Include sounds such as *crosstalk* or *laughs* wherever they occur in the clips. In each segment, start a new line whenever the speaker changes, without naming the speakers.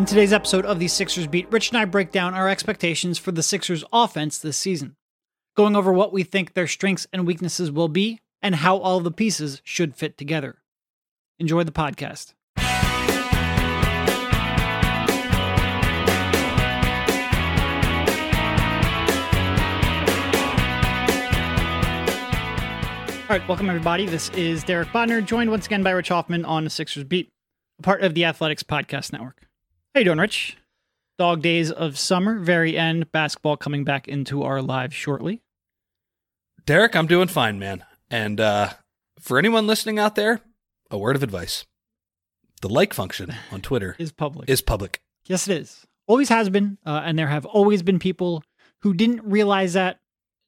In today's episode of the Sixers Beat, Rich and I break down our expectations for the Sixers offense this season, going over what we think their strengths and weaknesses will be and how all the pieces should fit together. Enjoy the podcast. All right, welcome everybody. This is Derek Bodner, joined once again by Rich Hoffman on the Sixers Beat, a part of the Athletics Podcast Network. How you doing, Rich? Dog days of summer, very end, basketball coming back into our lives shortly.
Derek, I'm doing fine, man. And uh, for anyone listening out there, a word of advice: the like function *laughs* on Twitter
Is public.
is public.
yes, it is. Always has been, uh, and there have always been people who didn't realize that.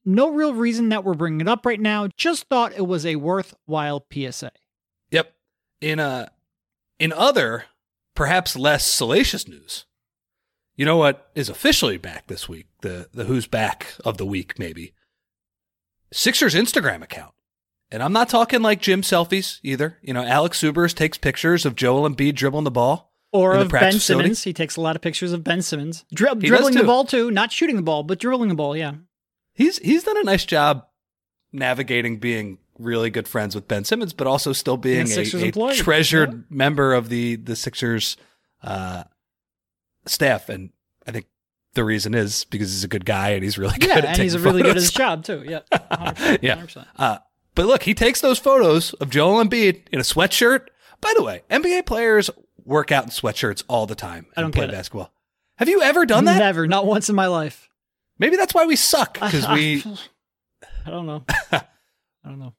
No real reason that we're bringing it up right now. Just thought it was a worthwhile PSA.
Yep. In uh, in other, perhaps less salacious news, you know what is officially back this week? The the who's back of the week, maybe. Sixers Instagram account. And I'm not talking like gym selfies either. You know, Alex Subers takes pictures of Joel Embiid dribbling the ball.
Or of Ben
facility.
Simmons. He takes a lot of pictures of Ben Simmons. Dri- dribbling the ball too, not shooting the ball, but dribbling the ball, yeah.
He's he's done a nice job navigating being really good friends with Ben Simmons, but also still being a, a treasured
Yeah.
member of the the Sixers uh, staff. And I think the reason is because he's a good guy and he's really *laughs* good.
Yeah,
at
and he's really good at his job too. Yeah. *laughs* 100%,
Yeah.
100%.
Uh, but look, he takes those photos of Joel Embiid in a sweatshirt. By the way, NBA players work out in sweatshirts all the time
I don't
play
get it.
basketball. Have you ever done that?
Never, not once in my life.
Maybe that's why we suck because we. *laughs*
I don't know. I don't know.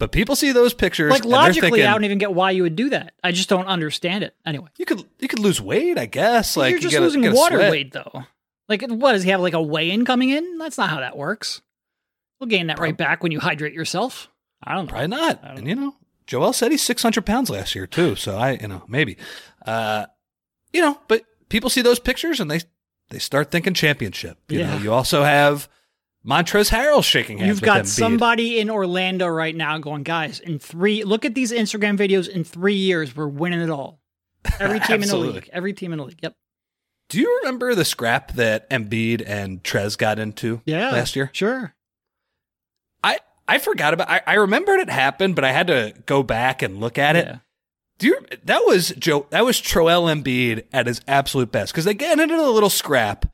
But people see those pictures.
Like logically,
thinking,
I don't even get why you would do that. I just don't understand it. Anyway,
You could you could lose weight, I guess. Like
you're just
gotta-
losing
gotta
water
sweat.
weight though. Like, what does he have? Like a weigh-in coming in? That's not how that works. You'll gain that right back when you hydrate yourself. I don't know.
Probably not. And you know, Joel said he's six hundred pounds last year too. So I, you know, maybe, uh, you know, but people see those pictures and they they start thinking championship. You know,
Yeah.
you also have Montrez Harrell shaking hands.
You've got
Embiid.
somebody in Orlando right now going, guys, in three, look at these Instagram videos. In three years, we're winning it all. Every *laughs* team in the league. Every team in the league. Yep.
Do you remember the scrap that Embiid and Trez got into
Yeah.
last year?
Sure.
I I forgot about. I, I remembered it happened, but I had to go back and look at it.
Yeah.
Do you, that was Joe? That was Troel Embiid at his absolute best because they get into a little scrap.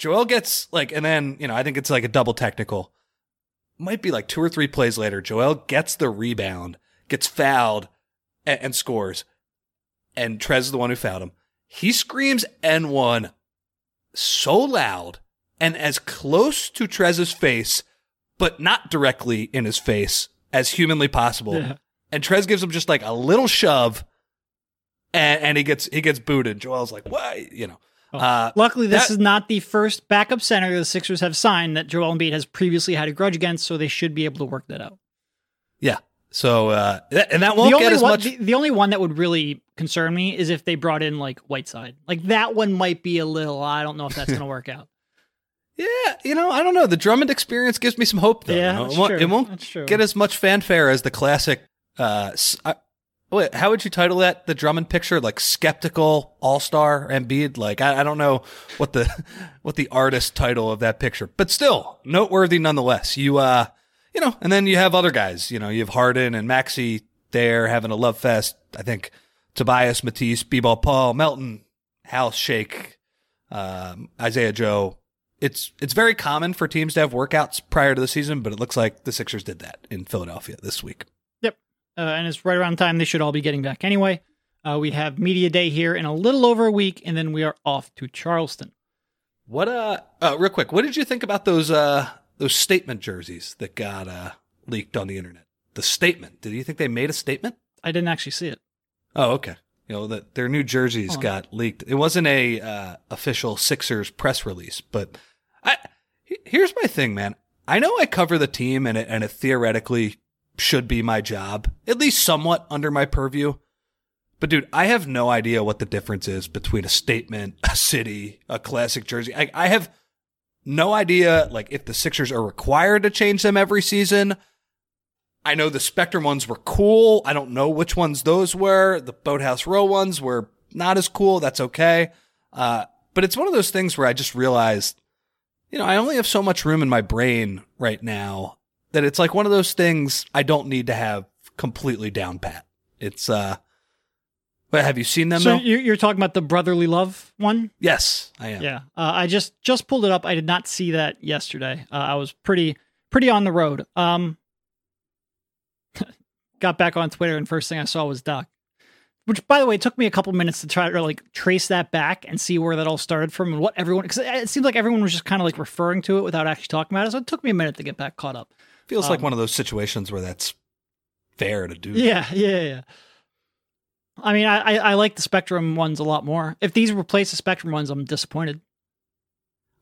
Joel gets like, and then you know, I think it's like a double technical. Might be like two or three plays later. Joel gets the rebound, gets fouled, and, and scores. And Trez is the one who fouled him. He screams N one so loud and as close to Trez's face, but not directly in his face as humanly possible
Yeah.
and Trez gives him just like a little shove, and, and he gets he gets booted. Joel's like, "Why?" You know. Uh,
Luckily, this
that-
is not the first backup center the Sixers have signed that Joel Embiid has previously had a grudge against, so they should be able to work that out.
yeah. So uh, that, and that won't
the
get as
one,
much.
the, the only one that would really concern me is if they brought in like Whiteside. Like that one might be a little. I don't know if that's going to work out. *laughs*
yeah, you know, I don't know. The Drummond experience gives me some hope, though.
Yeah,
you know? it won't, it won't get as much fanfare as the classic. Uh, I- wait, how would you title that? The Drummond picture, like skeptical All Star Embiid. Like I, I don't know what the *laughs* what the artist title of that picture, but still noteworthy nonetheless. You uh, you know, and then you have other guys. You know, you have Harden and Maxey there having a love fest. I think Tobias, Matisse, B-ball, Paul, Melton, House, Shake, um, Isaiah Joe. It's it's very common for teams to have workouts prior to the season, but it looks like the Sixers did that in Philadelphia this week.
Uh, and it's right around time they should all be getting back anyway. Uh, we have media day here in a little over a week, and then we are off to Charleston.
What uh, uh real quick, what did you think about those uh those statement jerseys that got uh leaked on the internet? The statement. Did you think they made a statement?
I didn't actually see it.
Oh, okay. You know that their new jerseys
Oh.
got leaked. It wasn't a uh, official Sixers press release, but I here's my thing, man. I know I cover the team, and it and it theoretically should be my job, at least somewhat under my purview. But dude, I have no idea what the difference is between a statement, a city, a classic jersey. I, I have no idea, like if the Sixers are required to change them every season. I know the Spectrum ones were cool. I don't know which ones those were. The Boathouse Row ones were not as cool. That's okay. Uh, but it's one of those things where I just realized, you know, I only have so much room in my brain right now that it's like one of those things I don't need to have completely down pat. It's, uh, but have you seen them
So
though?
you're, talking about the brotherly love one?
yes, I am.
Yeah. Uh, I just just pulled it up. I did not see that yesterday. Uh, I was pretty pretty on the road. Um, *laughs* got back on Twitter, and first thing I saw was Doc. Which, by the way, it took me a couple minutes to try to like trace that back and see where that all started from and what everyone. Because it seemed like everyone was just kind of like referring to it without actually talking about it. So it took me a minute to get back caught up.
Feels like
Um,
one of those situations where that's fair to do.
Yeah, yeah, yeah. I mean, I, I like the Spectrum ones a lot more. If these replace the Spectrum ones, I'm disappointed.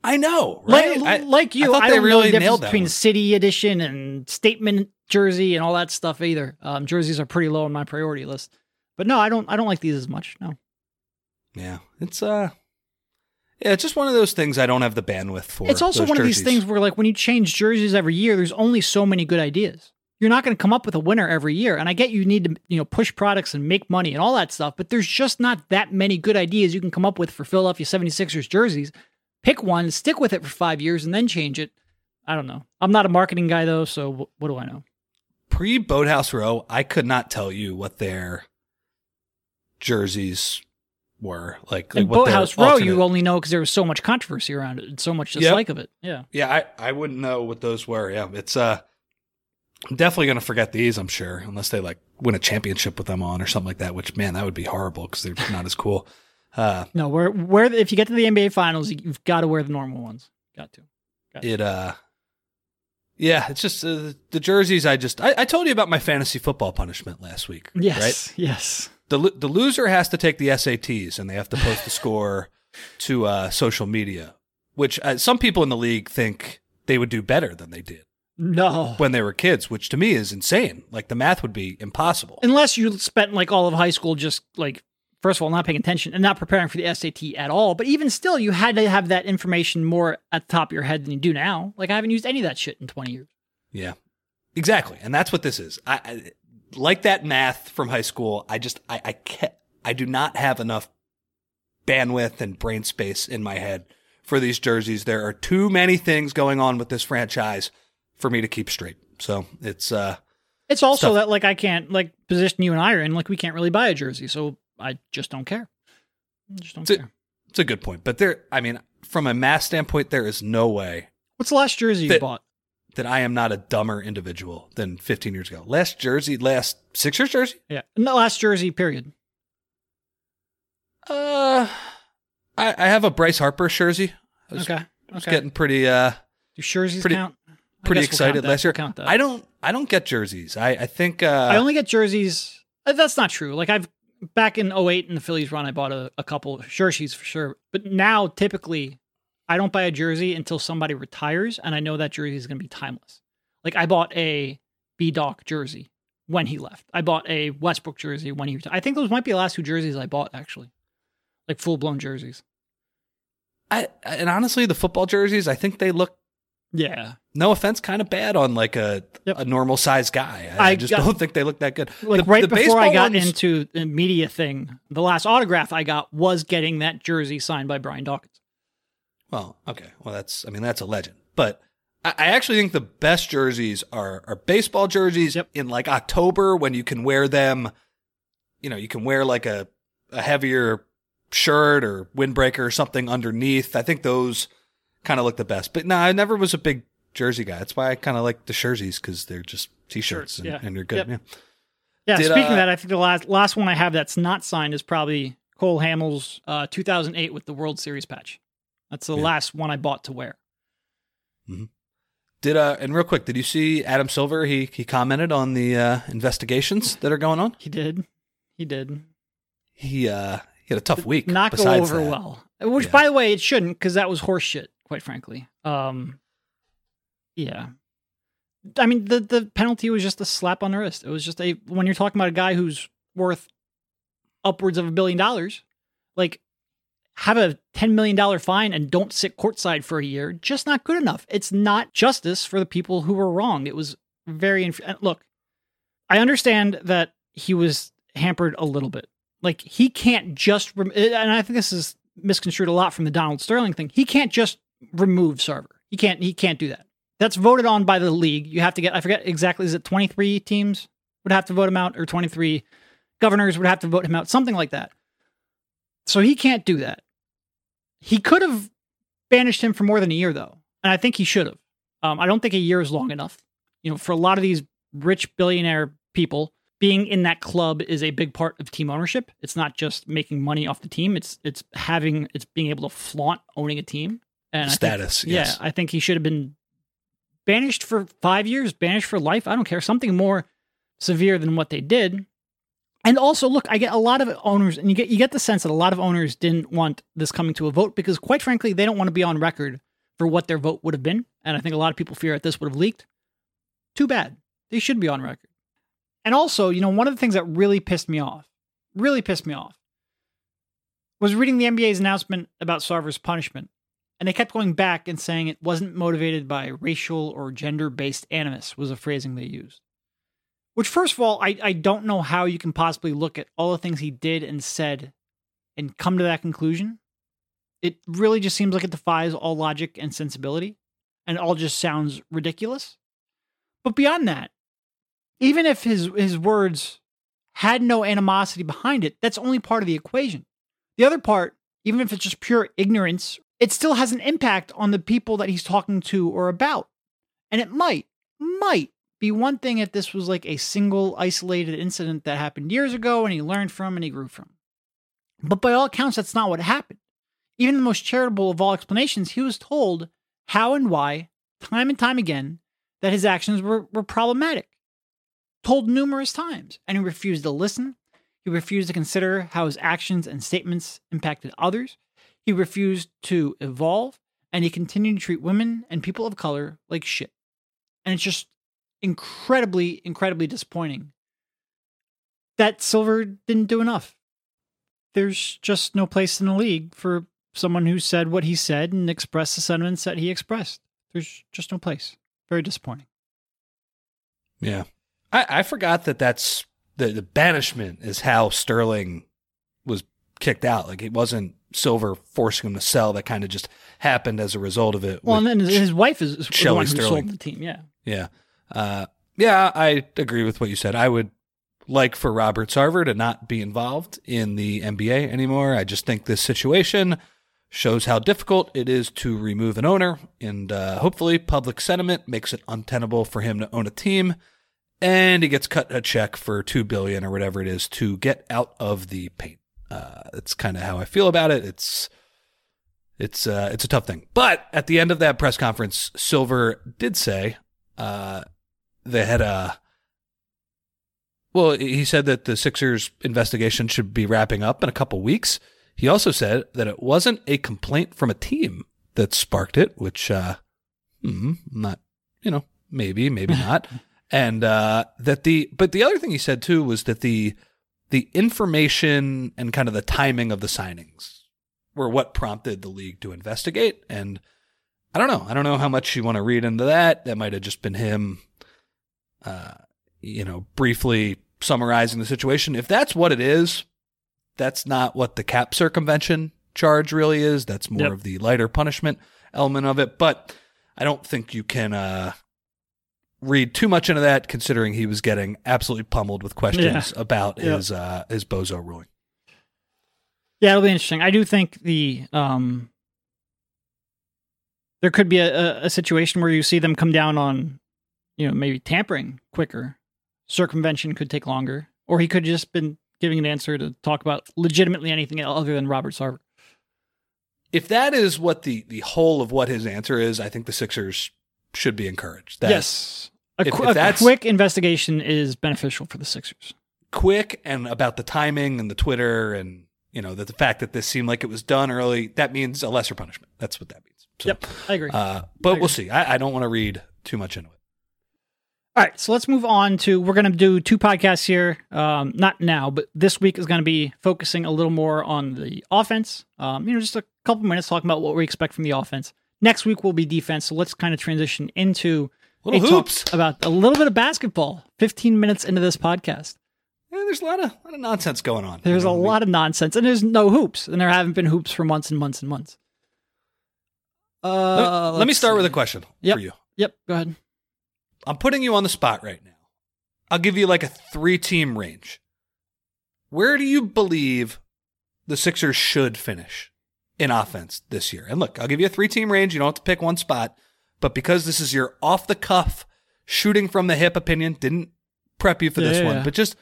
I know, right?
Like,
I-
like you,
I
I,
thought they
don't know
really
the difference
nailed
between
one.
city edition and statement jersey and all that stuff either. Um, jerseys are pretty low on my priority list. But no, I don't. I don't like these as much. No.
Yeah, it's uh, yeah, it's just one of those things I don't have the bandwidth for.
It's also one of these things where, like, when you change jerseys every year, there's only so many good ideas. You're not going to come up with a winner every year. And I get you need to, you know, push products and make money and all that stuff, but there's just not that many good ideas you can come up with for Philadelphia 76ers jerseys. Pick one, stick with it for five years, and then change it. I don't know. I'm not a marketing guy though, so wh- what do I know?
pre Boathouse Row. I could not tell you what their jerseys were like. like what
Boathouse Row,
alternate-
you only know because there was so much controversy around it and so much dislike of it. Yeah.
Yeah, I, I wouldn't know what those were. Yeah, it's uh, I'm definitely gonna forget these. I'm sure, unless they like win a championship with them on or something like that. Which man, that would be horrible because they're not as cool. Uh,
No, where where if you get to the NBA Finals, you- you've got to wear the normal ones. Got to.
it uh, yeah, it's just uh, the jerseys. I just I, I told you about my fantasy football punishment last week.
Yes.
right?
Yes.
The the loser has to take the SATs and they have to post the score *laughs* to uh, social media, which uh, some people in the league think they would do better than they did
No.
when they were kids, which to me is insane. Like the math would be impossible.
Unless you spent like all of high school just like first of all not paying attention and not preparing for the SAT at all. But even still, you had to have that information more at the top of your head than you do now. Like I haven't used any of that shit in twenty years.
Yeah, exactly, and that's what this is. I, I like that math from high school. I just I I can't, I do not have enough bandwidth and brain space in my head for these jerseys. There are too many things going on with this franchise for me to keep straight. So it's uh
It's also
Stuff.
that like I can't like position you and I are in like we can't really buy a jersey, so I just don't care. I just don't
It's a-
care.
it's a good point. But there I mean, from a math standpoint, there is no way
What's the last jersey you bought?
That I am not a dumber individual than 15 years ago. Last jersey, last Sixers jersey?
Yeah, no last jersey. Period.
Uh I, I have a Bryce Harper jersey. I was,
Okay.
I was
Okay.
getting pretty uh
Do jerseys
pretty-
count? I
pretty
we'll
excited
that.
last year.
We'll.
I don't I don't get jerseys. I I think uh
I only get jerseys. uh, That's not true. Like I've back in 08 in the Phillies run, I bought a, a couple jerseys for sure. But now typically I don't buy a jersey until somebody retires and I know that jersey is going to be timeless. Like I bought a B-Dawk jersey when he left. I bought a Westbrook jersey when he retired. I think those might be the last two jerseys I bought actually. Like full blown jerseys.
I and honestly the football jerseys, I think they look
Yeah.
no offense, kind of bad on like a
Yep.
a normal size guy. I, I just
got-
don't think they look that good.
Like
The-
right
the
before I got
ones-
into the media thing, the last autograph I got was getting that jersey signed by Brian Dawkins.
Well, okay. Well, that's I mean that's a legend. But I, I actually think the best jerseys are are baseball jerseys
Yep.
in like October when you can wear them. You know, you can wear like a a heavier shirt or windbreaker or something underneath. I think those kind of look the best. But no, I never was a big jersey guy. That's why I kind of like the jerseys because they're just t-shirts and,
yeah.
and you're good.
Yep.
Yeah.
Yeah,
Did,
speaking
uh,
of that, I think the last last one I have that's not signed is probably Cole Hamels uh, 2008 with the World Series patch. That's the
Yeah.
last one I bought to wear.
Did uh and real quick, did you see Adam Silver? He he commented on the uh, investigations that are going on.
He did. He did.
He uh he had a tough week.
Not go over
that.
well. Which,
Yeah.
by the way, it shouldn't because that was horseshit. Quite frankly. Um. Yeah. I mean, the the penalty was just a slap on the wrist. It was just a when you're talking about a guy who's worth upwards of a billion dollars, like have a ten million dollar fine and don't sit courtside for a year. Just not good enough. It's not justice for the people who were wrong. It was very inf- look. I understand that he was hampered a little bit. Like he can't just rem- eh, and I think this is misconstrued a lot from the Donald Sterling thing. He can't just remove Sarver. He can't he can't do that. That's voted on by the league. You have to get I forget exactly is it 23 teams would have to vote him out or 23 governors would have to vote him out something like that. So he can't do that. He could have banished him for more than a year though. And I think he should have. Um, I don't think a year is long enough. You know, for a lot of these rich billionaire people, being in that club is a big part of team ownership. It's not just making money off the team. It's it's having it's being able to flaunt owning a team and I think-
Status, yes.
yeah, I think he should have been banished for five years, banished for life. I don't care. Something more severe than what they did. And also, look, I get a lot of owners, and you get you get the sense that a lot of owners didn't want this coming to a vote because, quite frankly, they don't want to be on record for what their vote would have been. And I think a lot of people fear that this would have leaked. Too bad. They should be on record. And also, you know, one of the things that really pissed me off, really pissed me off, was reading the NBA's announcement about Sarver's punishment. And they kept going back and saying it wasn't motivated by racial or gender based animus, was a phrasing they used. Which, first of all, I, I don't know how you can possibly look at all the things he did and said and come to that conclusion. It really just seems like it defies all logic and sensibility and all just sounds ridiculous. But beyond that, even if his, his words had no animosity behind it, that's only part of the equation. The other part, even if it's just pure ignorance, it still has an impact on the people that he's talking to or about. And it might, might be one thing if this was like a single isolated incident that happened years ago and he learned from and he grew from. But by all accounts, that's not what happened. Even the most charitable of all explanations, he was told how and why, time and time again, that his actions were, were problematic. Told numerous times, and he refused to listen. He refused to consider how his actions and statements impacted others. He refused to evolve, and he continued to treat women and people of color like shit. And it's just incredibly, incredibly disappointing that Silver didn't do enough. There's just no place in the league for someone who said what he said and expressed the sentiments that he expressed. There's just no place. Very disappointing.
Yeah. I, I forgot that that's the, the banishment is how Sterling was kicked out. Like it wasn't Silver forcing him to sell. That kind of just happened as a result of it.
Well, and then his, his wife is, the one who
Sterling.
sold the team. Yeah.
yeah. Uh, yeah, I agree with what you said. I would like for Robert Sarver to not be involved in the NBA anymore. I just think this situation shows how difficult it is to remove an owner, and uh, hopefully, public sentiment makes it untenable for him to own a team, and he gets cut a check for two billion or whatever it is to get out of the paint. Uh, that's kind of how I feel about it. It's it's uh, it's a tough thing. But at the end of that press conference, Silver did say uh, they had a. Well, he said that the Sixers investigation should be wrapping up in a couple weeks. He also said that it wasn't a complaint from a team that sparked it, which, uh, hmm, not, you know, maybe, maybe *laughs* not. And, uh, that the, but the other thing he said too was that the, the information and kind of the timing of the signings were what prompted the league to investigate. And I don't know. I don't know how much you want to read into that. That might have just been him, uh, you know, briefly summarizing the situation. If that's what it is, that's not what the cap circumvention charge really is. That's more
Yep.
of the lighter punishment element of it. But I don't think you can uh, read too much into that, considering he was getting absolutely pummeled with questions about
Yep.
his uh, his bozo ruling.
Yeah, it'll be interesting. I do think the um there could be a, a situation where you see them come down on, you know, maybe tampering quicker. Circumvention could take longer, or he could have just been giving an answer to talk about legitimately anything other than Robert Sarver.
If that is what the the whole of what his answer is, I think the Sixers should be encouraged. That
yes. A,
if-
qu-
if
a
that's-
quick investigation is beneficial for the Sixers.
quick and about the timing and the Twitter and you know that the fact that this seemed like it was done early. That means a lesser punishment. That's what that means. So,
Yep, I agree.
Uh, but we'll see. I, I don't want to read too much into it.
All right, so let's move on to we're going to do two podcasts here. Um, not now, but this week is going to be focusing a little more on the offense. Um, you know, just a couple minutes talking about what we expect from the offense. Next week will be defense. So let's kind of transition into
Little
a
hoops.
about a little bit of basketball. Fifteen minutes into this podcast,
Yeah, there's a lot of lot of nonsense going on.
there's
You
a
know, we-
lot of nonsense, and there's no hoops, and there haven't been hoops for months and months and months.
Let,
Uh,
let me
let's
start with a question
Yep.
for you.
Yep, go ahead.
I'm putting you on the spot right now. I'll give you like a three team range. Where do you believe the Sixers should finish in offense this year? And look, I'll give you a three team range. You don't have to pick one spot, but because this is your off the cuff shooting from the hip opinion, didn't prep you for this
Yeah,
one,
yeah.
but just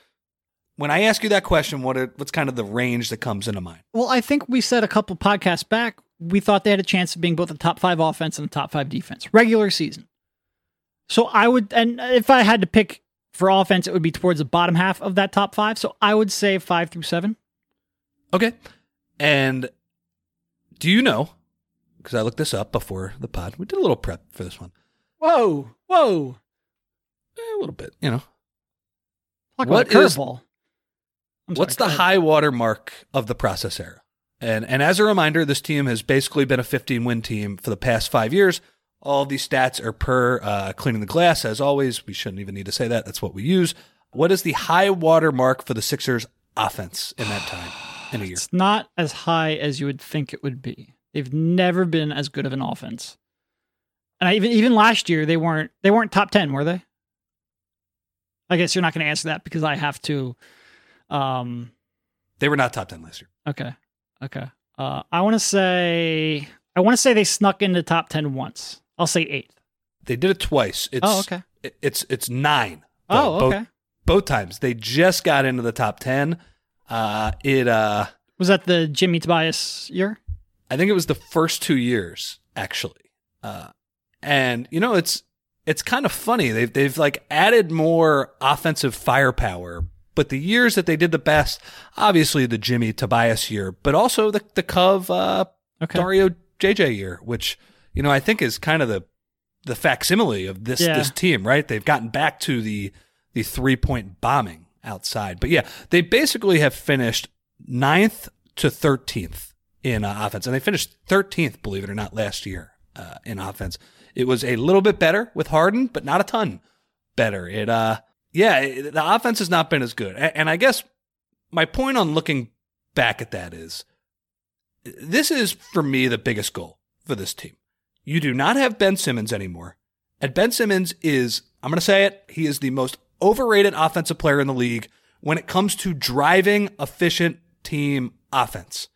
when I ask you that question, what are, what's kind of the range that comes into mind?
Well, I think we said a couple podcasts back, we thought they had a chance of being both a top five offense and a top five defense, regular season. So I would, and if I had to pick for offense, it would be towards the bottom half of that top five. So I would say five through seven.
Okay. And do you know, because I looked this up before the pod, we did a little prep for this one.
Whoa, whoa.
Eh, a little bit, you know.
Talk
What
about curveball. I'm sorry,
What's the high water mark of the process era? And and as a reminder, this team has basically been a 15 win team for the past five years. All of these stats are per uh, cleaning the glass. As always, we shouldn't even need to say that. That's what we use. What is the high water mark for the Sixers offense in that time in a year?
It's not as high as you would think it would be. They've never been as good of an offense. And I, even even last year they weren't they weren't top 10, were they? I guess you're not going to answer that because I have to um
They were not top 10 last year.
okay. Okay. Uh I want to say I want to say they snuck into top 10 once. I'll say 8th.
They did it twice. It's,
Oh, okay.
it- It's it's nine.
Oh,
Both-
okay.
Both times they just got into the top 10. Uh, it uh,
Was that the Jimmy Tobias year?
I think it was the first two years actually. Uh, and you know, it's it's kind of funny. They've they've like added more offensive firepower, but the years that they did the best, obviously the Jimmy Tobias year, but also the the Cove uh,
Okay.
Dario JJ year, which you know I think is kind of the the facsimile of this
Yeah.
this team, right? They've gotten back to the the three point bombing outside, but yeah, they basically have finished ninth to thirteenth in uh, offense, and they finished thirteenth, believe it or not, last year uh, in offense. It was a little bit better with Harden, but not a ton better. It uh yeah, it, the offense has not been as good, A- and I guess my point on looking back at that is this is for me the biggest goal for this team. You do not have Ben Simmons anymore. And Ben Simmons is, I'm going to say it, he is the most overrated offensive player in the league when it comes to driving efficient team offense.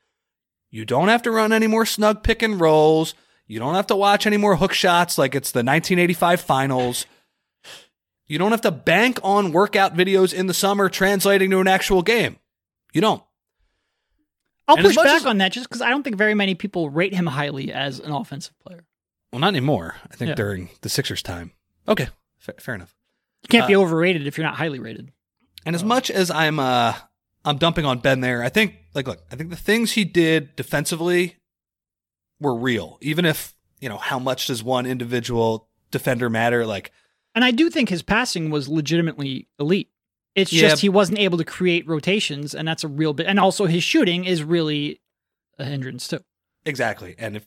You don't have to run any more snug pick and rolls. You don't have to watch any more hook shots like it's the 1985 finals. You don't have to bank on workout videos in the summer translating to an actual game. You don't.
I'll
And
push back
as-
on that just because I don't think very many people rate him highly as an offensive player.
Well, not anymore. I think
Yeah.
during the Sixers time. Okay, fa- fair enough.
You can't be
Uh,
overrated if you're not highly rated.
And as much as I'm uh I'm dumping on Ben there, I think like look, I think the things he did defensively were real. Even if, you know, how much does one individual defender matter? Like
And I do think his passing was legitimately elite. It's
Yeah.
just he wasn't able to create rotations, and that's a real bit. And also his shooting is really a hindrance too.
exactly. And if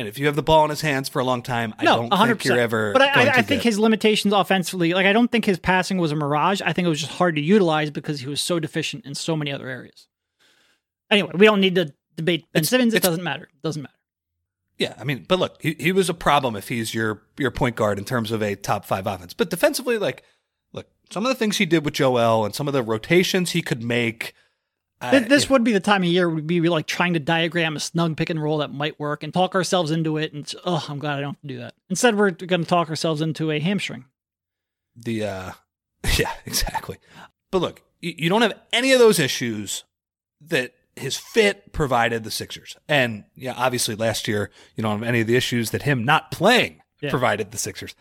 and if you have the ball in his hands for a long time, I
no,
don't
100%.
think you're ever
But I, I, I think his limitations offensively, like I don't think his passing was a mirage. I think it was just hard to utilize because he was so deficient in so many other areas. Anyway, we don't need to debate Ben
It's-
Simmons. It doesn't matter. It doesn't matter.
Yeah, I mean, but look, he, he was a problem if he's your your point guard in terms of a top five offense. But defensively, like, look, some of the things he did with Joel and some of the rotations he could make.
Th- this would be the time of year we'd be like trying to diagram a snug pick and roll that might work and talk ourselves into it. And oh, I'm glad I don't have to do that. Instead, we're going to talk ourselves into a hamstring.
the uh *laughs* yeah exactly but look you, you don't have any of those issues that his fit provided the sixers and yeah obviously last year you don't have any of the issues that him not playing
Yeah.
provided the Sixers.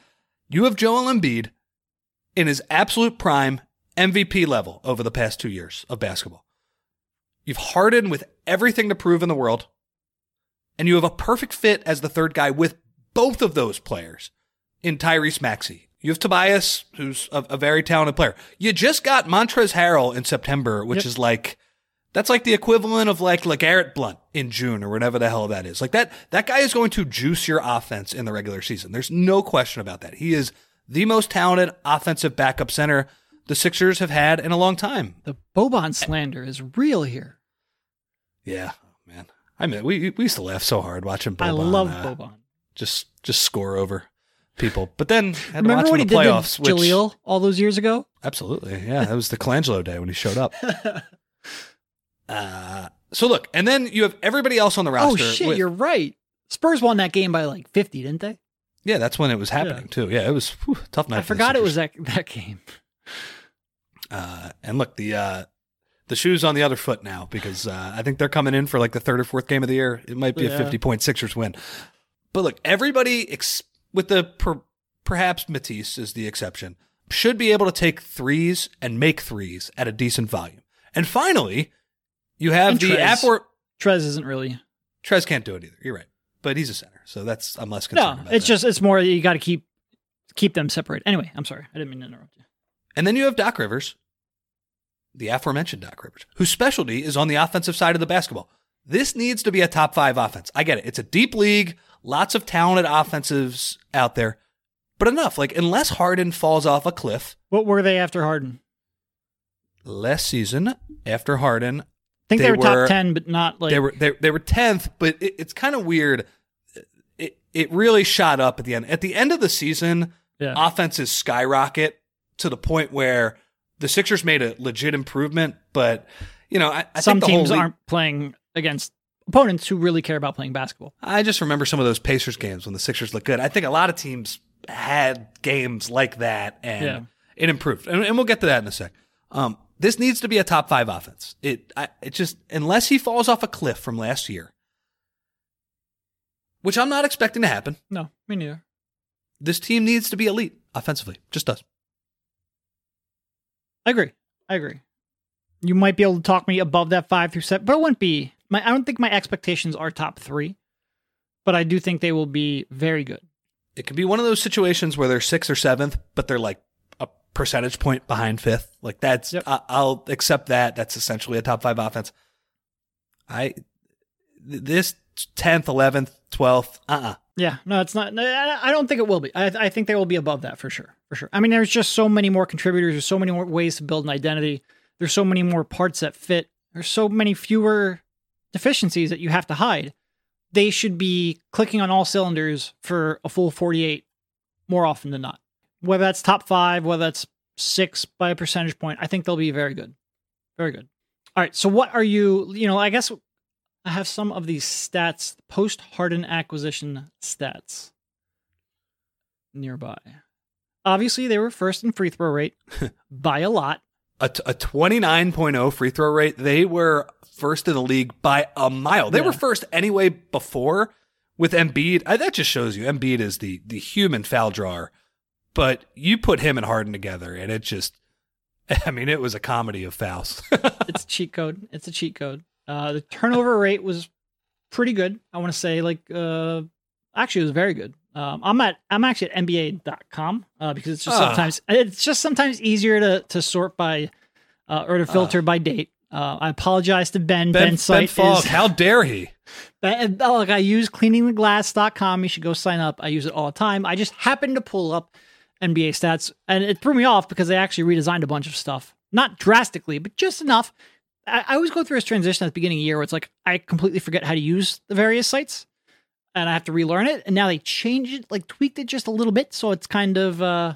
You have Joel Embiid in his absolute prime MVP level over the past two years of basketball. You've Harden with everything to prove in the world, and you have a perfect fit as the third guy with both of those players in Tyrese Maxey. You have Tobias, who's a, a very talented player. You just got Montrez Harrell in September, which
Yep.
is like that's like the equivalent of like LeGarrette Blunt in June or whatever the hell that is. Like that that guy is going to juice your offense in the regular season. There's no question about that. He is the most talented offensive backup center the Sixers have had in a long time.
The Boban slander is real here.
Yeah, oh, man. I mean, we we used to laugh so hard watching Boban.
I love
uh,
Boban.
Just just score over people, but then
Remember when he
in the
did
playoffs. which,
Jahlil all those years ago?
Absolutely. Yeah. That was the Colangelo day when he showed up. *laughs* uh, so look, and then you have everybody else on the roster.
Oh shit,
with-
you're right. Spurs won that game by like 50, didn't they?
yeah, that's when it was happening too. Yeah, it was whew, tough night.
I
for the
forgot it was that that game.
Uh, and look, the uh, the shoes on the other foot now because uh, I think they're coming in for like the third or fourth game of the year. It might be a
Yeah.
fifty point Sixers win. But look, everybody ex- with the per- perhaps Matisse is the exception should be able to take threes and make threes at a decent volume. And finally, you have
And
the
Trez.
Apport.
Trez isn't really.
Trez can't do it either. You're right, but he's a center, so that's I'm less
No,
concerned. about
it's
that.
just it's more you got to keep keep them separate. Anyway, I'm sorry. I didn't mean to interrupt you.
And then you have Doc Rivers, the aforementioned Doc Rivers, whose specialty is on the offensive side of the basketball. This needs to be a top five offense. I get it. It's a deep league, lots of talented offensives out there, but enough. Like, unless Harden falls off a cliff
What were they after Harden?
last season after Harden,
I think they,
They
were,
were-
top 10, but not like
they were they, they were tenth, but it, it's kind of weird. It it really shot up at the end. At the end of the season,
yeah.
offenses skyrocket to the point where the Sixers made a legit improvement. But you know, I, I
Some
think the whole
teams
league-
aren't playing against opponents who really care about playing basketball.
I just remember some of those Pacers games when the Sixers looked good. I think a lot of teams had games like that, and
Yeah.
it improved. And, and we'll get to that in a sec. Um, this needs to be a top five offense. It I, it just unless he falls off a cliff from last year, which I'm not expecting to happen.
No, me neither.
This team needs to be elite offensively. Just does.
I agree. I agree. You might be able to talk me above that five through seven, but it wouldn't be. My, I don't think my expectations are top three, but I do think they will be very good.
It could be one of those situations where they're sixth or seventh, but they're like a percentage point behind fifth. Like that's
Yep.
I, I'll accept that. That's essentially a top five offense. I this tenth, eleventh, twelfth. Uh uh
Yeah, no, it's not. I don't think it will be. I, I think they will be above that for sure. For sure. I mean, there's just so many more contributors. There's so many more ways to build an identity. There's so many more parts that fit. There's so many fewer deficiencies that you have to hide. They should be clicking on all cylinders for a full 48 more often than not. Whether that's top five, whether that's six by a percentage point, I think they'll be very good. Very good. All right. So, what are you, you know, I guess I have some of these stats, post Harden acquisition stats nearby. Obviously, they were first in free throw rate *laughs* by a lot.
A, t- a 29.0 free throw rate. They were first in the league by a mile. They
Yeah.
were first anyway before with Embiid. I, that just shows you Embiid is the the human foul drawer. But you put him and Harden together, and it just, *laughs* I mean, it was a comedy of fouls. *laughs*
It's a cheat code. It's a cheat code. Uh, the turnover rate was pretty good. I want to say like uh, actually it was very good. Um, I'm at I'm actually at NBA.com uh, because it's just
Ah.
sometimes it's just sometimes easier to to sort by uh, or to filter by date. Uh, I apologize to Ben.
ben,
Ben's
ben Falk, how dare he? *laughs*
Ben, oh, look, I use cleaningtheglass.com. You should go sign up. I use it all the time. I just happened to pull up NBA stats, and it threw me off because they actually redesigned a bunch of stuff. Not drastically, but just enough. I, I always go through this transition at the beginning of the year where it's like I completely forget how to use the various sites, and I have to relearn it. And now they changed it, like tweaked it just a little bit, so it's kind of, uh,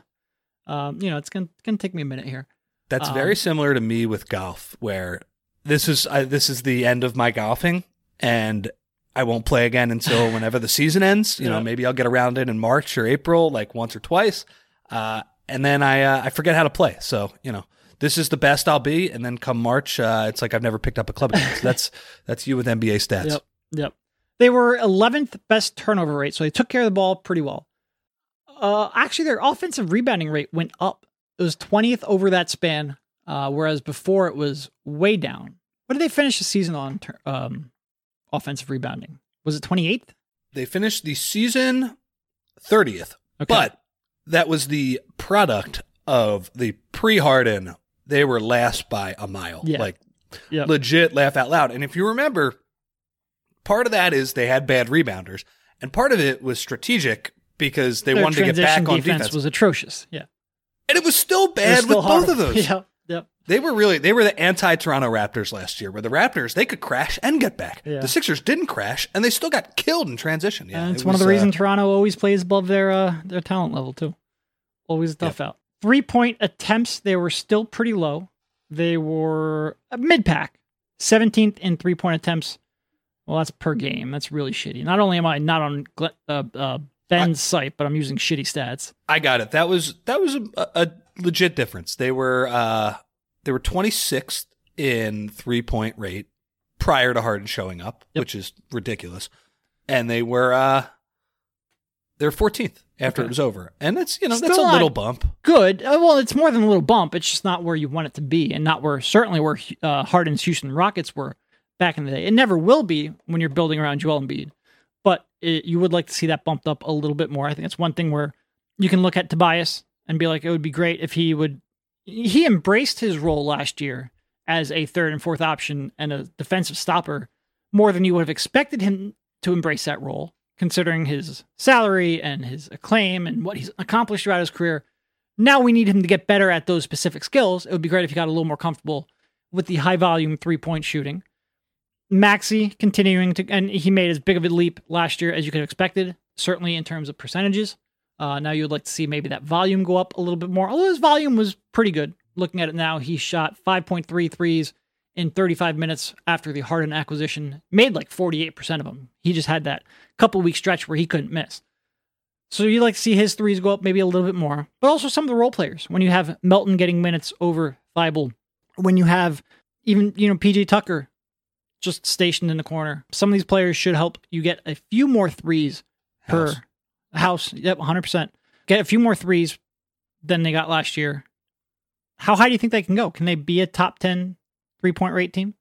um, you know, it's gonna gonna take me a minute here.
That's
Um,
very similar to me with golf, where this is I, this is the end of my golfing, and I won't play again until *laughs* whenever the season ends. You know, maybe I'll get around it in March or April, like once or twice, uh, and then I uh, I forget how to play. So you know, this is the best I'll be, and then come March, uh, it's like I've never picked up a club again. So that's *laughs* that's you with NBA stats.
Yep. Yep. They were 11th best turnover rate, so they took care of the ball pretty well. Uh, actually, their offensive rebounding rate went up. It was 20th over that span, uh, whereas before it was way down. What did they finish the season on? ter- Um, offensive rebounding was it 28th?
They finished the season 30th,
Okay.
but that was the product of the pre Harden. They were last by a mile.
Yeah.
Like
Yep.
legit laugh out loud. And if you remember, part of that is they had bad rebounders, and part of it was strategic because they
Their
wanted to get back on
defense,
defense.
was atrocious. Yeah,
and it was still
It was
bad
still
with both of those. *laughs*
Yep, yep.
They were really they were the anti Toronto Raptors last year, where the Raptors they could crash and get back.
Yeah.
The Sixers didn't crash, and they still got killed in transition. Yeah,
and it's
it
one of the
uh,
reasons Toronto always plays above their uh, their talent level too. Always a tough out. Three point attempts, they were still pretty low. They were mid pack, seventeenth in three point attempts. Well, that's per game. That's really shitty. Not only am I not on uh, uh, Ben's site, but I'm using shitty stats.
I got it. That was that was a, a legit difference. They were uh they were 26th in three point rate prior to Harden showing up,
Yep.
which is ridiculous. And they were uh they're 14th after
Okay.
it was over, and that's you know
Still
that's a little bump.
Good. Uh, well, it's more than a little bump. It's just not where you want it to be, and not where certainly where uh, Harden's Houston Rockets were back in the day. It never will be when you're building around Joel Embiid, but it, you would like to see that bumped up a little bit more. I think that's one thing where you can look at Tobias and be like, it would be great if he would. He embraced his role last year as a third and fourth option and a defensive stopper more than you would have expected him to embrace that role, considering his salary and his acclaim and what he's accomplished throughout his career. Now we need him to get better at those specific skills. It would be great if he got a little more comfortable with the high volume three point shooting. Maxey continuing to, and he made as big of a leap last year as you could have expected, certainly in terms of percentages. Uh, now you would like to see maybe that volume go up a little bit more, although his volume was pretty good. Looking at it now, he shot 5.3 threes in 35 minutes after the Harden acquisition, made like 48% of them. He just had that couple week stretch where he couldn't miss. So you'd like to see his threes go up maybe a little bit more, but also some of the role players. When you have Melton getting minutes over Thybulle, when you have even, you know, PJ Tucker just stationed in the corner, some of these players should help you get a few more threes
House.
per house. Yep, 100%. Get a few more threes than they got last year. How high do you think they can go? Can they be a top 10 three point rate team?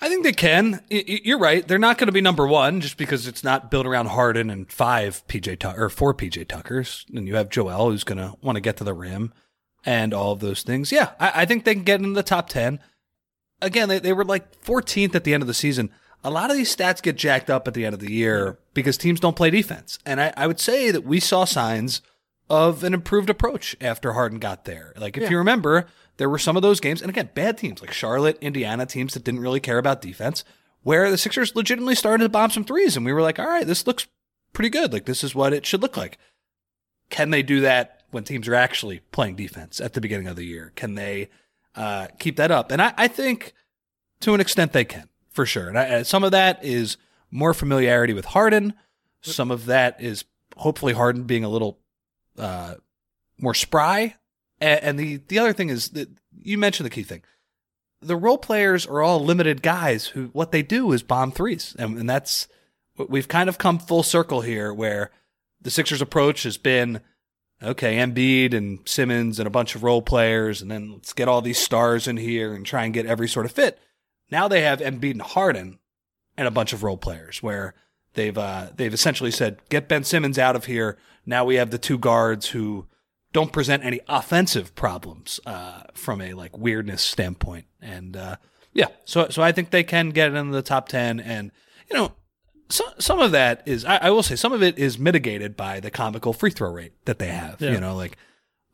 I think they can. You're right. They're not going to be number one just because it's not built around Harden and five PJ Tucker or four PJ Tuckers, and you have Joel who's going to want to get to the rim and all of those things. Yeah, I, I think they can get in the top ten. Again, they, they were like 14th at the end of the season. A lot of these stats get jacked up at the end of the year because teams don't play defense, and I, I would say that we saw signs of an improved approach after Harden got there. Like if you remember, there were some of those games, and again, bad teams like Charlotte, Indiana, teams that didn't really care about defense, where the Sixers legitimately started to bomb some threes, and we were like, all right, this looks pretty good. Like this is what it should look like. Can they do that when teams are actually playing defense at the beginning of the year? Can they uh, keep that up? And I, I think to an extent they can, for sure. And I, some of that is more familiarity with Harden. Some of that is hopefully Harden being a little uh, more spry. And, and the the other thing is that you mentioned the key thing. The role players are all limited guys who what they do is bomb threes, and, and that's we've kind of come full circle here, where the Sixers' approach has been okay, Embiid and Simmons and a bunch of role players, and then let's get all these stars in here and try and get every sort of fit. Now they have Embiid and Harden and a bunch of role players where they've uh, they've essentially said get Ben Simmons out of here. Now we have the two guards who don't present any offensive problems uh, from a like weirdness standpoint, and uh, yeah, so so I think they can get into the top ten, and you know. So, some of that is, I, I will say, some of it is mitigated by the comical free throw rate that they have.
Yeah.
You know, like,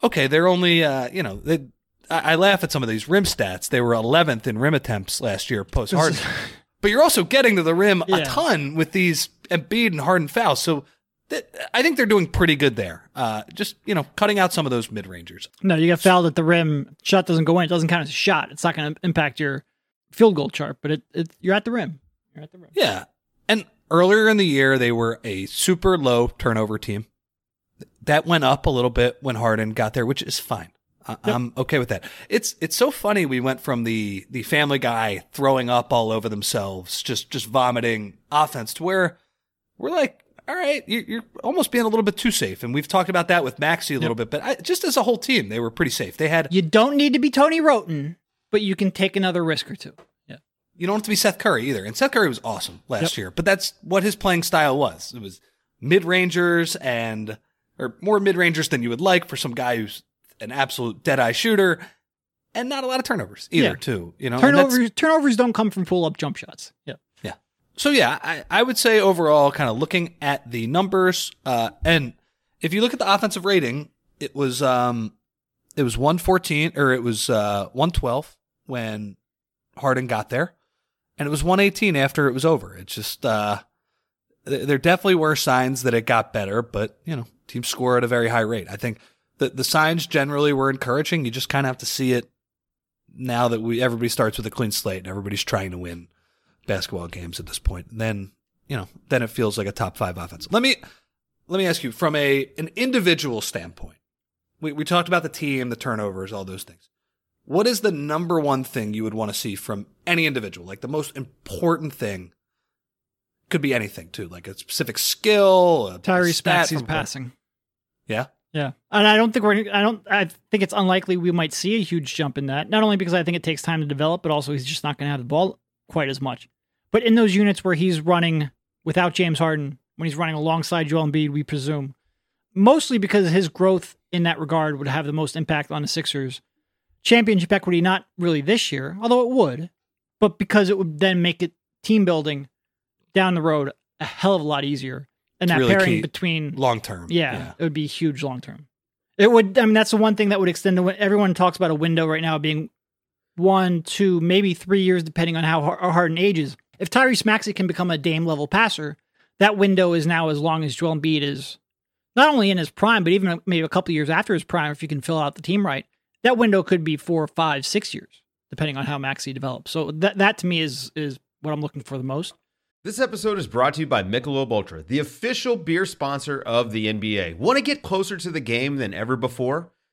okay, they're only, uh, you know, they, I, I laugh at some of these rim stats. They were 11th in rim attempts last year post Harden. *laughs* but you're also getting to the rim
Yeah.
a ton with these Embiid and Harden fouls. So I think they're doing pretty good there. Uh, just, you know, cutting out some of those mid rangers.
No, you get fouled at the rim. Shot doesn't go in. It doesn't count as a shot. It's not going to impact your field goal chart, but it, it you're at the rim. You're at the rim.
Yeah. And earlier in the year, they were a super low turnover team. That went up a little bit when Harden got there, which is fine. I- I'm okay with that. It's it's so funny. We went from the the Family Guy throwing up all over themselves, just just vomiting offense, to where we're like, all right, you're, you're almost being a little bit too safe. And we've talked about that with Maxey a little bit, but I, just as a whole team, they were pretty safe. They had
You don't need to be Tony Wroten, but you can take another risk or two. Yeah.
you don't have to be Seth Curry either. And Seth Curry was awesome last
Yep.
year, but that's what his playing style was. It was mid rangers and or more mid rangers than you would like for some guy who's an absolute dead eye shooter, and not a lot of turnovers either.
Yeah.
Too, you know,
Turnovers turnovers don't come from pull up jump shots. Yeah.
So yeah, I, I would say overall, kind of looking at the numbers, uh, and if you look at the offensive rating, it was um, it was one fourteen or it was uh one twelve when Harden got there, and it was one eighteen after it was over. It's just uh, th- there definitely were signs that it got better, but you know, teams score at a very high rate. I think the the signs generally were encouraging. You just kind of have to see it now that we everybody starts with a clean slate and everybody's trying to win basketball games at this point. Then, you know, then it feels like a top five offense. Let me let me ask you from a an individual standpoint. We we talked about the team, the turnovers, all those things. What is the number one thing you would want to see from any individual? Like the most important thing could be anything too, like a specific skill. A,
Tyrese Maxey's passing.
Yeah,
Yeah, and I don't think we're. I don't. I think it's unlikely we might see a huge jump in that. Not only because I think it takes time to develop, but also he's just not going to have the ball quite as much. But in those units where he's running without James Harden, when he's running alongside Joel Embiid, we presume, mostly because his growth in that regard would have the most impact on the Sixers. Championship equity, not really this year, although it would, but because it would then make it team building down the road a hell of a lot easier. And
It's
that
really
pairing
key.
between
long term.
yeah, it would be huge long term. It would. I mean, that's the one thing that would extend the. Everyone talks about a window right now being one, two, maybe three years, depending on how Har- Harden ages. If Tyrese Maxey can become a Dame level passer, that window is now as long as Joel Embiid is not only in his prime, but even maybe a couple years after his prime. If you can fill out the team right, that window could be four, five, six years, depending on how Maxey develops. So that that to me is is what I'm looking for the most.
This episode is brought to you by Michelob Ultra, the official beer sponsor of the NBA. Want to get closer to the game than ever before?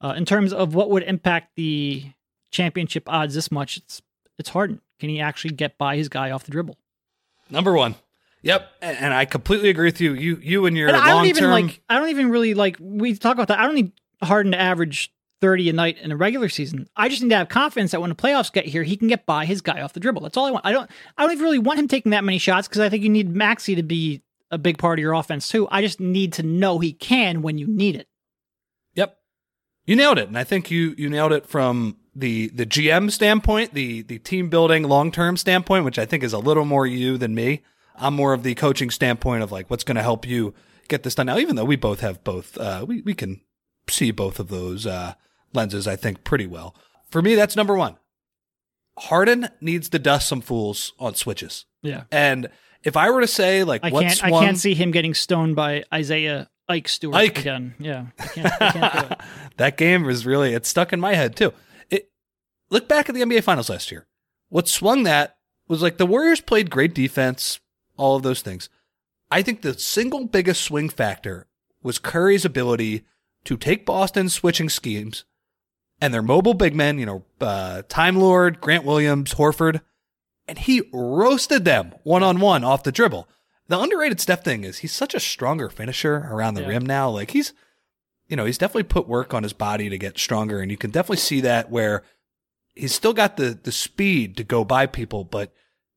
Uh, in terms of what would impact the championship odds this much, it's it's Harden. Can he actually get by his guy off the dribble?
Number one, Yep, and, and I completely agree with you. You you and your
And I don't even
term.
like. I don't even really like. We talk about that. I don't need Harden to average thirty a night in a regular season. I just need to have confidence that when the playoffs get here, he can get by his guy off the dribble. That's all I want. I don't. I don't even really want him taking that many shots because I think you need Maxey to be a big part of your offense too. I just need to know he can when you need it.
You nailed it. And I think you you nailed it from the the GM standpoint, the the team building long-term standpoint, which I think is a little more you than me. I'm more of the coaching standpoint of like what's going to help you get this done. Now, even though we both have both uh we we can see both of those uh lenses I think pretty well. For me that's number 1. Harden needs to dust some fools on switches.
Yeah.
And if I were to say like
I can't. I can't see him getting stoned by Isaiah Ike Stewart
Ike.
again. Yeah. I can't, I can't do it. *laughs*
that game was really it's stuck in my head too. It look back at the NBA Finals last year. What swung that was like the Warriors played great defense, all of those things. I think the single biggest swing factor was Curry's ability to take Boston's switching schemes and their mobile big men, you know, uh, Time Lord, Grant Williams, Horford, and he roasted them one on one off the dribble. The underrated Steph thing is he's such a stronger finisher around the
Yeah.
rim now. Like he's, you know, he's definitely put work on his body to get stronger, and you can definitely see that where he's still got the the speed to go by people, but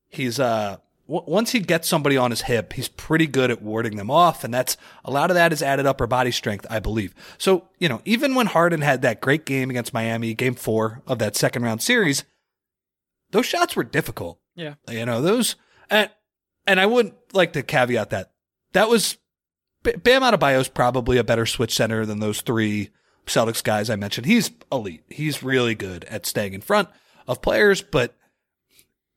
he's uh w- once he gets somebody on his hip, he's pretty good at warding them off, and that's a lot of that is added upper body strength, I believe. So you know, even when Harden had that great game against Miami, Game Four of that second round series, those shots were difficult.
Yeah.
You know, those and and I wouldn't like to caveat that that was B- Bam Adebayo is probably a better switch center than those three Celtics guys I mentioned. He's elite. He's really good at staying in front of players, but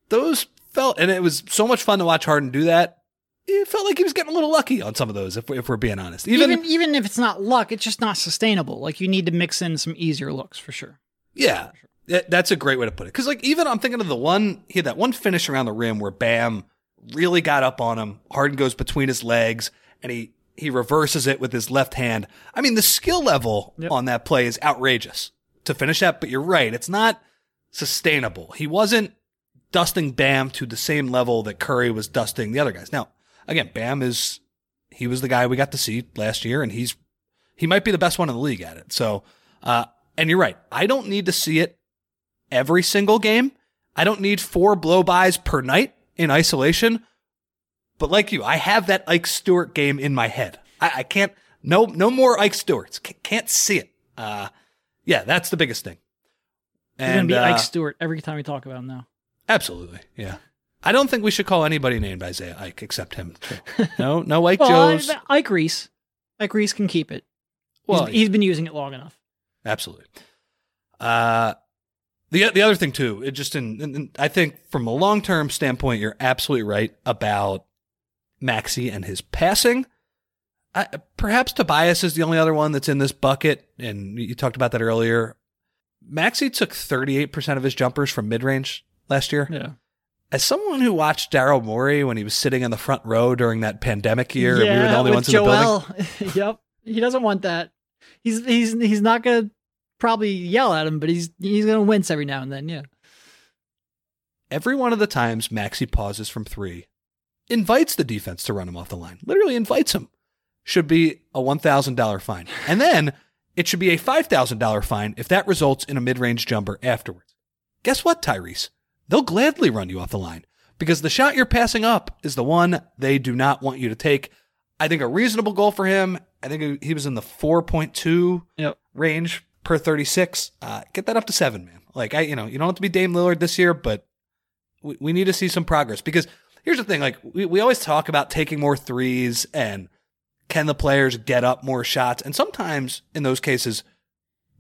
those felt and it was so much fun to watch Harden do that. It felt like he was getting a little lucky on some of those, if, if we're being honest. Even,
even even if it's not luck, it's just not sustainable. Like you need to mix in some easier looks for sure.
Yeah, That- that's a great way to put it. Because like even I'm thinking of the one he had that one finish around the rim where Bam really got up on him. Harden goes between his legs and he he reverses it with his left hand. I mean the skill level
Yep.
on that play is outrageous to finish that. But you're right, it's not sustainable. He wasn't dusting Bam to the same level that Curry was dusting the other guys. Now again, Bam is he was the guy we got to see last year, and he's he might be the best one in the league at it. So, uh, and you're right. I don't need to see it every single game. I don't need four blow bys per night in isolation. But like you, I have that Ike Stewart game in my head. I, I can't. No, no more Ike Stewarts. C- can't see it. Uh, yeah, that's the biggest thing.
He's gonna be
uh,
Ike Stewart every time we talk about him now.
absolutely, yeah. I don't think we should call anybody named Isaiah Ike except him. *laughs* No, no Ike
Well,
Joes.
I- Ike Reese, Ike Reese can keep it.
Well,
he's, he's been using it long enough.
Absolutely. Uh, the the other thing too, it just in, in- I think from a long term standpoint, you're absolutely right about Maxey and his passing. I, perhaps Tobias is the only other one that's in this bucket, and you talked about that earlier. Maxey took 38% of his jumpers from mid range last year.
Yeah.
As someone who watched Daryl Morey when he was sitting in the front row during that pandemic year, and we were the only ones in the building.
Joel. *laughs* yep. He doesn't want that. He's he's he's not gonna probably yell at him, but he's he's gonna wince every now and then. Yeah.
every one of the times Maxey pauses from three, invites the defense to run him off the line, literally invites him, should be a $1,000 fine. And then it should be a $5,000 fine if that results in a mid range jumper afterwards. Guess what, Tyrese? They'll gladly run you off the line because the shot you're passing up is the one they do not want you to take. I think a reasonable goal for him. I think he was in the 4.2
Yep.
range per 36. Uh, get that up to seven, man. Like I, you know, you don't have to be Dame Lillard this year, but we, we need to see some progress because here's the thing. Like we, we always talk about taking more threes and can the players get up more shots? And sometimes in those cases,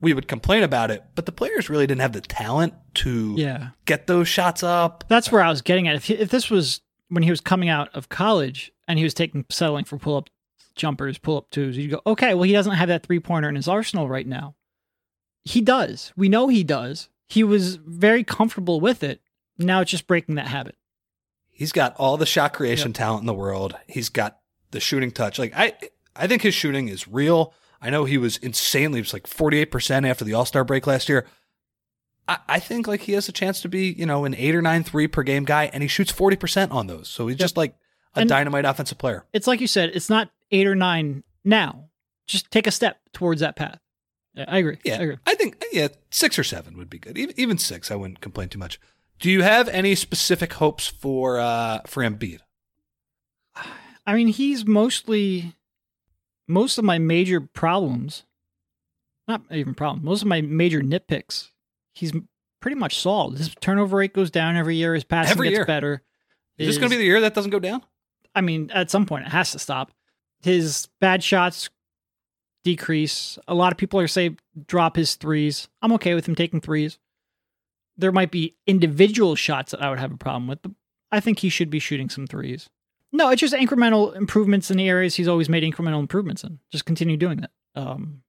we would complain about it, but the players really didn't have the talent to
Yeah.
get those shots up.
That's where I was getting at. If he, if this was when he was coming out of college and he was taking settling for pull up jumpers, pull up twos, you'd go, okay, well he doesn't have that three pointer in his arsenal right now. He does. We know he does. He was very comfortable with it. Now it's just breaking that habit.
He's got all the shot creation talent in the world. He's got the shooting touch. Like I, I think his shooting is real. I know he was insanely, it was like 48% after the All Star break last year. I, I think like he has a chance to be, you know, an eight or nine three per game guy, and he shoots 40% on those. So he's just like a
And-
dynamite offensive player.
It's like you said, it's not eight or nine now. Just take a step towards that path. I agree.
Yeah,
I agree.
I think yeah, six or seven would be good. Even, even six, I wouldn't complain too much. Do you have any specific hopes for uh for Embiid?
I mean, he's mostly most of my major problems. Not even problems. Most of my major nitpicks. He's pretty much solved. His turnover rate goes down every year. His passing
Every
gets
year.
better.
Is this going to be the year that doesn't go down?
I mean, at some point it has to stop. His bad shots decrease. A lot of people are saying drop his threes. I'm okay with him taking threes. There might be individual shots that I would have a problem with, but I think he should be shooting some threes. No, it's just incremental improvements in the areas he's always made incremental improvements in. Just continue doing that. Um,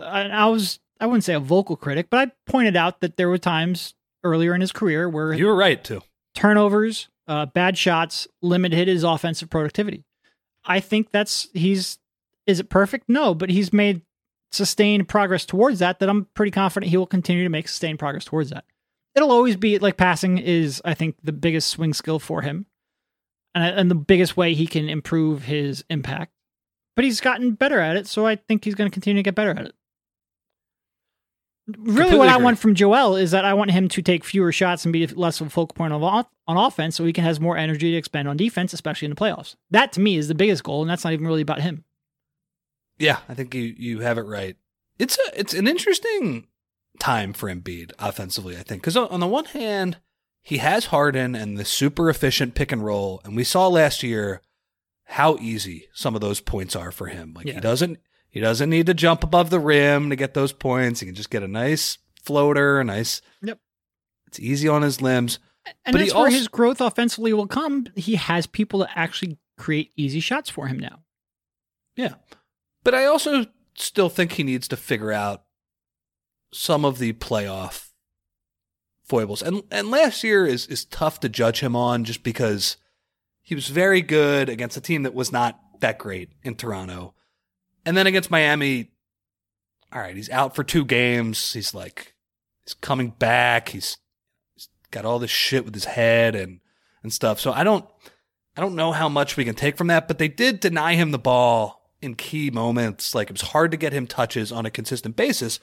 I, I was I wouldn't say a vocal critic, but I pointed out that there were times earlier in his career where
You were right too.
turnovers, uh, bad shots limited his offensive productivity. I think that's he's is it perfect? No, but he's made sustained progress towards that. That I'm pretty confident he will continue to make sustained progress towards that. It'll always be like passing is I think the biggest swing skill for him, and and the biggest way he can improve his impact. But he's gotten better at it, so I think he's going to continue to get better at it. Really,
Completely
what I
agree.
want from Joel is that I want him to take fewer shots and be less of a focal point of off- on offense, so he can has more energy to expend on defense, especially in the playoffs. That to me is the biggest goal, and that's not even really about him.
Yeah, I think you you have it right. It's a it's an interesting time for Embiid offensively. I think because on the one hand, he has Harden and the super efficient pick and roll, and we saw last year how easy some of those points are for him. Like
Yeah.
he doesn't he doesn't need to jump above the rim to get those points. He can just get a nice floater, a nice.
Yep.
It's easy on his limbs.
And
But
that's where
also-
his growth offensively will come. He has people that actually create easy shots for him now.
Yeah. But I also still think he needs to figure out some of the playoff foibles. And and last year is is tough to judge him on just because he was very good against a team that was not that great in Toronto. And then against Miami, all right, he's out for two games. He's like he's coming back. He's he's got all this shit with his head and and stuff. So I don't I don't know how much we can take from that, but they did deny him the ball in key moments. Like it was hard to get him touches on a consistent basis.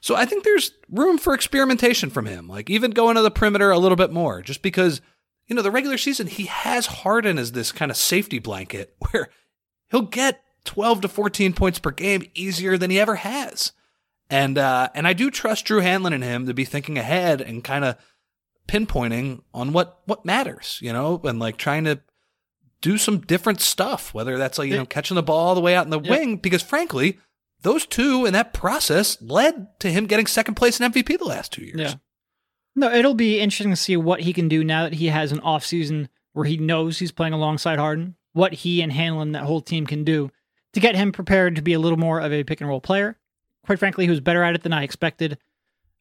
So I think there's room for experimentation from him, like even going to the perimeter a little bit more, just because, you know, the regular season, he has Harden as this kind of safety blanket *laughs* where he'll get 12 to 14 points per game easier than he ever has. And, uh, and I do trust Drew Hanlen and him to be thinking ahead and kind of pinpointing on what, what matters, you know, and like trying to do some different stuff, whether that's like, you know, catching the ball all the way out in the
Yeah.
wing, because frankly, those two in that process led to him getting second place in MVP the last two years.
Yeah. No, it'll be interesting to see what he can do now that he has an off season where he knows he's playing alongside Harden. What he and Hanlen, that whole team, can do to get him prepared to be a little more of a pick and roll player. Quite frankly, he was better at it than I expected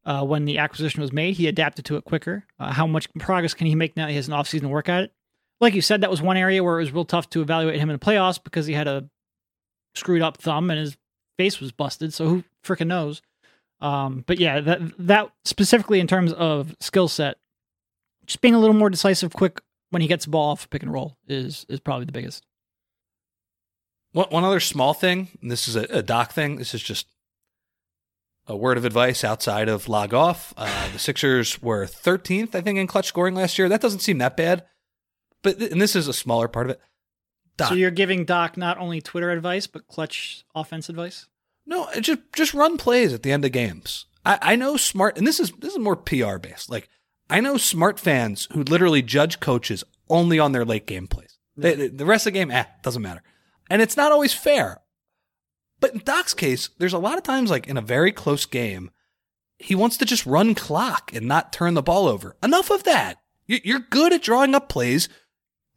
uh, when the acquisition was made. He adapted to it quicker. Uh, how much progress can he make now that he has an off season to work at it? Like you said, that was one area where it was real tough to evaluate him in the playoffs because he had a screwed up thumb and his face was busted. So who freaking knows? Um, but yeah, that that specifically in terms of skill set, just being a little more decisive, quick when he gets the ball off pick and roll is is probably the biggest.
One, one other small thing, and this is a, a doc thing. This is just a word of advice outside of log off. Uh, the Sixers were 13th, I think, in clutch scoring last year. That doesn't seem that bad, but and this is a smaller part of it. Doc,
So you're giving Doc not only Twitter advice but clutch offense advice.
No, just just run plays at the end of games. I, I know smart, and this is this is more PR based. Like I know smart fans who literally judge coaches only on their late game plays. They, they- the rest of the game, eh, doesn't matter, and it's not always fair. But in Doc's case, there's a lot of times, like in a very close game, he wants to just run clock and not turn the ball over. Enough of that. You- You're good at drawing up plays.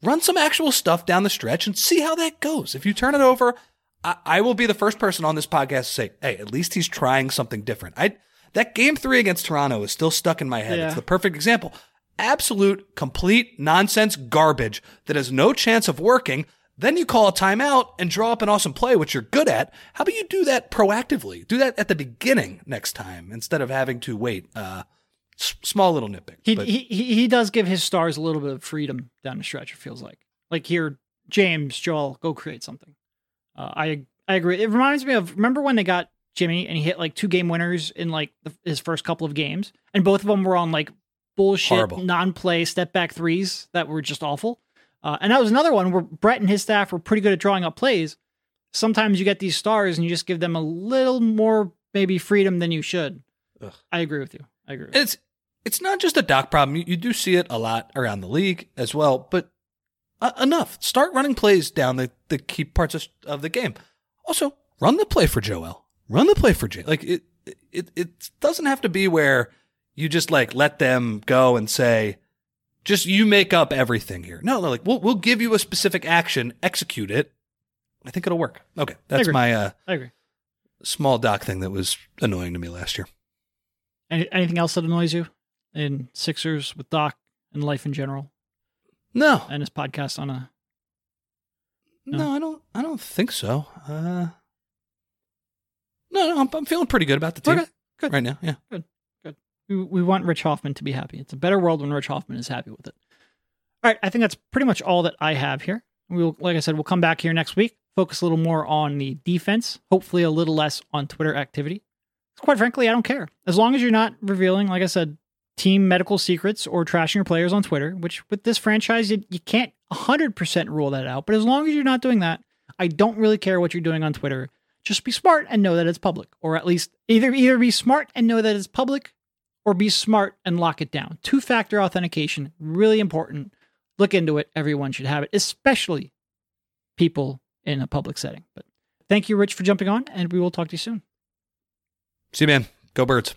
Run some actual stuff down the stretch and see how that goes. If you turn it over, I, I will be the first person on this podcast to say, "Hey, at least he's trying something different." I that game three against Toronto is still stuck in my head.
Yeah.
It's the perfect example. Absolute, complete nonsense garbage that has no chance of working. Then you call a timeout and draw up an awesome play, which you're good at. How about you do that proactively? Do that at the beginning next time instead of having to wait. Uh, s- small little nitpick.
He,
but-
he he he does give his stars a little bit of freedom down the stretch. It feels like like here James, Joel, go create something. Uh, I I agree. It reminds me of remember when they got Jimmy and he hit like two game winners in like the, his first couple of games, and both of them were on like bullshit
Horrible.
non-play step back threes that were just awful. Uh, and that was another one where Brett and his staff were pretty good at drawing up plays. Sometimes you get these stars and you just give them a little more maybe freedom than you should.
Ugh.
I agree with you. I agree.
It's it's not just a doc problem. You, you do see it a lot around the league as well. But uh, enough. Start running plays down the, the key parts of, of the game. Also, run the play for Joel. Run the play for Jay. Like it, it it doesn't have to be where you just like let them go and say, just you make up everything here. No, no, like we'll we'll give you a specific action, execute it. I think it'll work. Okay, that's my uh,
I agree.
small doc thing that was annoying to me last year.
Any, anything else that annoys you in Sixers with Doc and life in general
No,
and his podcast on a
No,
No?
I don't. I don't think so. Uh, no, no, I'm, I'm feeling pretty good about the team
Okay, good.
right now. Yeah, Good. Good.
we, we want Rich Hoffman to be happy. It's a better world when Rich Hoffman is happy with it. All right, I think that's pretty much all that I have here. We'll, like I said, we'll come back here next week, focus a little more on the defense, hopefully a little less on Twitter activity. Quite frankly, I don't care as long as you're not revealing, like I said, team medical secrets or trashing your players on Twitter. Which with this franchise, you, you can't 100% rule that out. But as long as you're not doing that, I don't really care what you're doing on Twitter. Just be smart and know that it's public, or at least either either be smart and know that it's public, or be smart and lock it down. Two factor authentication, really important. Look into it. Everyone should have it, especially people in a public setting. But thank you, Rich, for jumping on, and we will talk to you soon.
see, you, man, go birds.